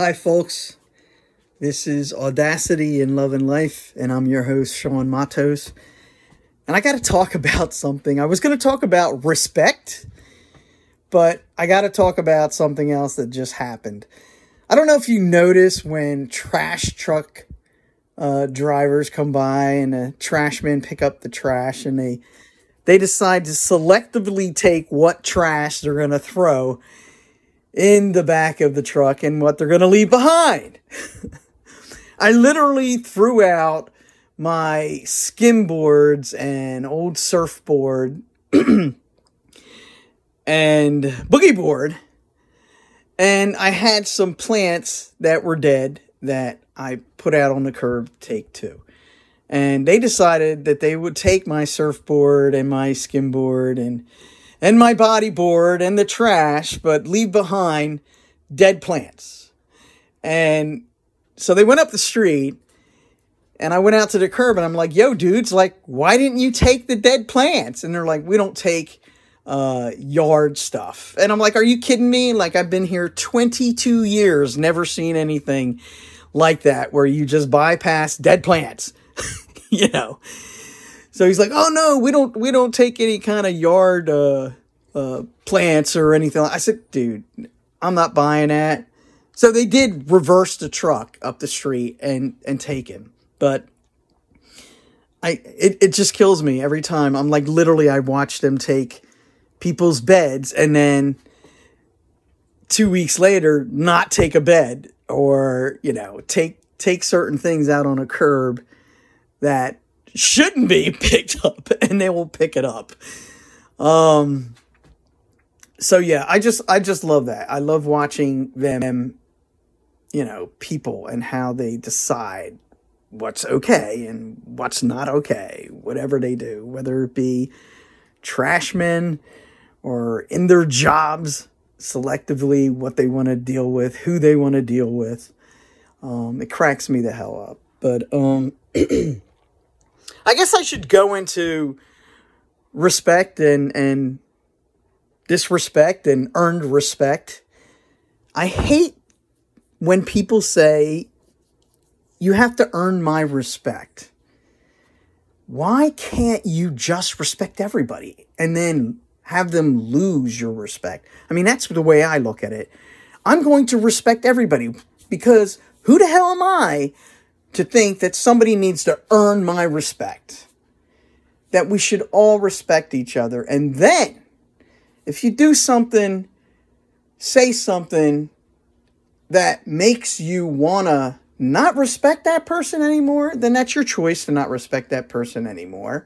Hi, folks. This is Audacity in Love and Life, and I'm your host, Sean Matos. And I got to talk about something. I was going to talk about respect, but I got to talk about something else that just happened. I don't know if you notice when trash truck uh, drivers come by and a trash men pick up the trash and they they decide to selectively take what trash they're going to throw in the back of the truck and what they're going to leave behind. I literally threw out my skimboards and old surfboard and boogie board. And I had some plants that were dead that I put out on the curb take two. And they decided that they would take my surfboard and my skimboard and and my bodyboard and the trash, but leave behind dead plants. And so they went up the street and I went out to the curb and I'm like, yo, dudes, like, why didn't you take the dead plants? And they're like, we don't take uh, yard stuff. And I'm like, are you kidding me? Like, I've been here 22 years, never seen anything like that where you just bypass dead plants, you know? So he's like, "Oh no, we don't we don't take any kind of yard uh, uh, plants or anything." I said, "Dude, I'm not buying that." So they did reverse the truck up the street and and take him, but I it it just kills me every time. I'm like literally I watch them take people's beds and then two weeks later not take a bed or you know take take certain things out on a curb that shouldn't be picked up and they will pick it up. Um so yeah, I just I just love that. I love watching them you know, people and how they decide what's okay and what's not okay, whatever they do, whether it be trashmen or in their jobs selectively what they want to deal with, who they want to deal with. Um, it cracks me the hell up. But um I guess I should go into respect and and disrespect and earned respect. I hate when people say you have to earn my respect. Why can't you just respect everybody and then have them lose your respect? I mean, that's the way I look at it. I'm going to respect everybody because who the hell am I to think that somebody needs to earn my respect. That we should all respect each other. And then, if you do something, say something that makes you want to not respect that person anymore, then that's your choice to not respect that person anymore.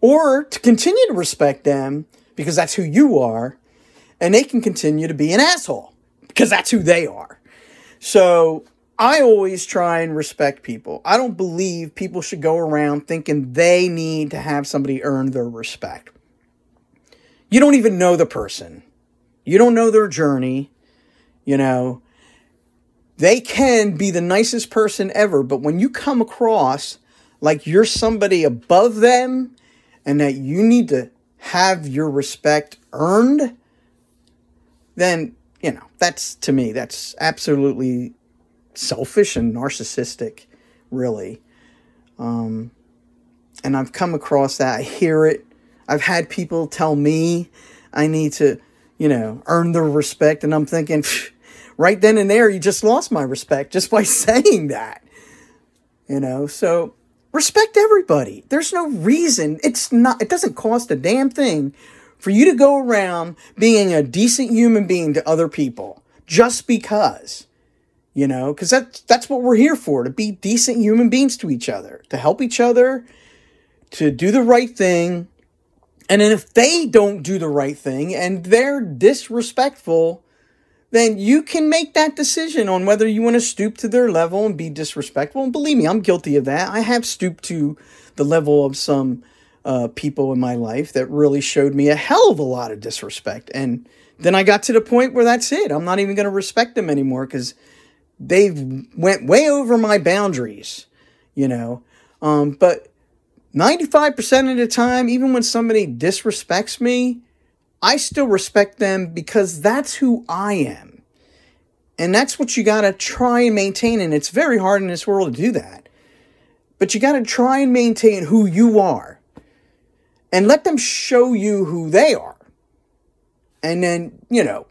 Or to continue to respect them because that's who you are, and they can continue to be an asshole because that's who they are. So I always try and respect people. I don't believe people should go around thinking they need to have somebody earn their respect. You don't even know the person. You don't know their journey. You know, they can be the nicest person ever, but when you come across like you're somebody above them and that you need to have your respect earned, then, you know, that's to me, that's absolutely selfish and narcissistic, really. Um, and I've come across that. I hear it. I've had people tell me I need to, you know, earn their respect. And I'm thinking, right then and there, you just lost my respect just by saying that. You know, so respect everybody. There's no reason. It's not, it doesn't cost a damn thing for you to go around being a decent human being to other people just because you know because that's that's what we're here for to be decent human beings to each other to help each other to do the right thing. And then if they don't do the right thing and they're disrespectful then you can make that decision on whether you want to stoop to their level and be disrespectful. And believe me i'm guilty of that. I have stooped to the level of some uh, people in my life that really showed me a hell of a lot of disrespect. And then i got to the point where that's it. I'm not even going to respect them anymore because they went way over my boundaries, you know. Um, but 95% of the time, even when somebody disrespects me, I still respect them because that's who I am. And that's what you got to try and maintain. And it's very hard in this world to do that. But you got to try and maintain who you are and let them show you who they are. And then, you know,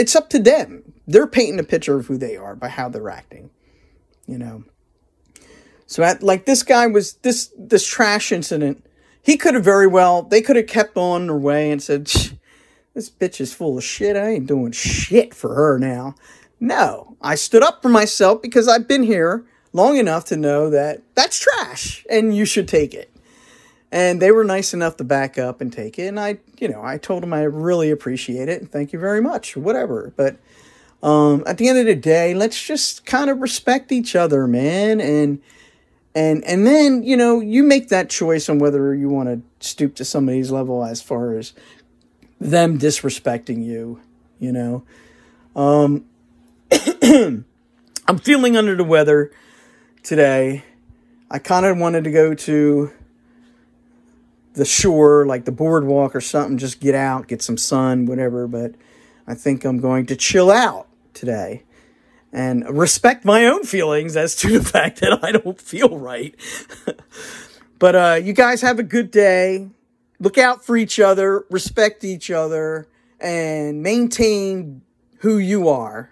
it's up to them. They're painting a picture of who they are by how they're acting, you know. So at, like this guy was this this trash incident, he could have very well they could have kept on their way and said, "This bitch is full of shit. I ain't doing shit for her now." No, I stood up for myself because I've been here long enough to know that that's trash and you should take it. And they were nice enough to back up and take it. And I, you know, I told them I really appreciate it and thank you very much, whatever. But um, at the end of the day, let's just kind of respect each other, man. And and and then you know you make that choice on whether you want to stoop to somebody's level as far as them disrespecting you. You know, um, I'm feeling under the weather today. I kind of wanted to go to the shore, like the boardwalk or something, just get out, get some sun, whatever. But I think I'm going to chill out today and respect my own feelings as to the fact that I don't feel right. but uh, you guys have a good day. Look out for each other, respect each other, and maintain who you are.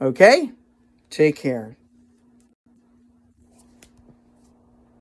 Okay? Take care.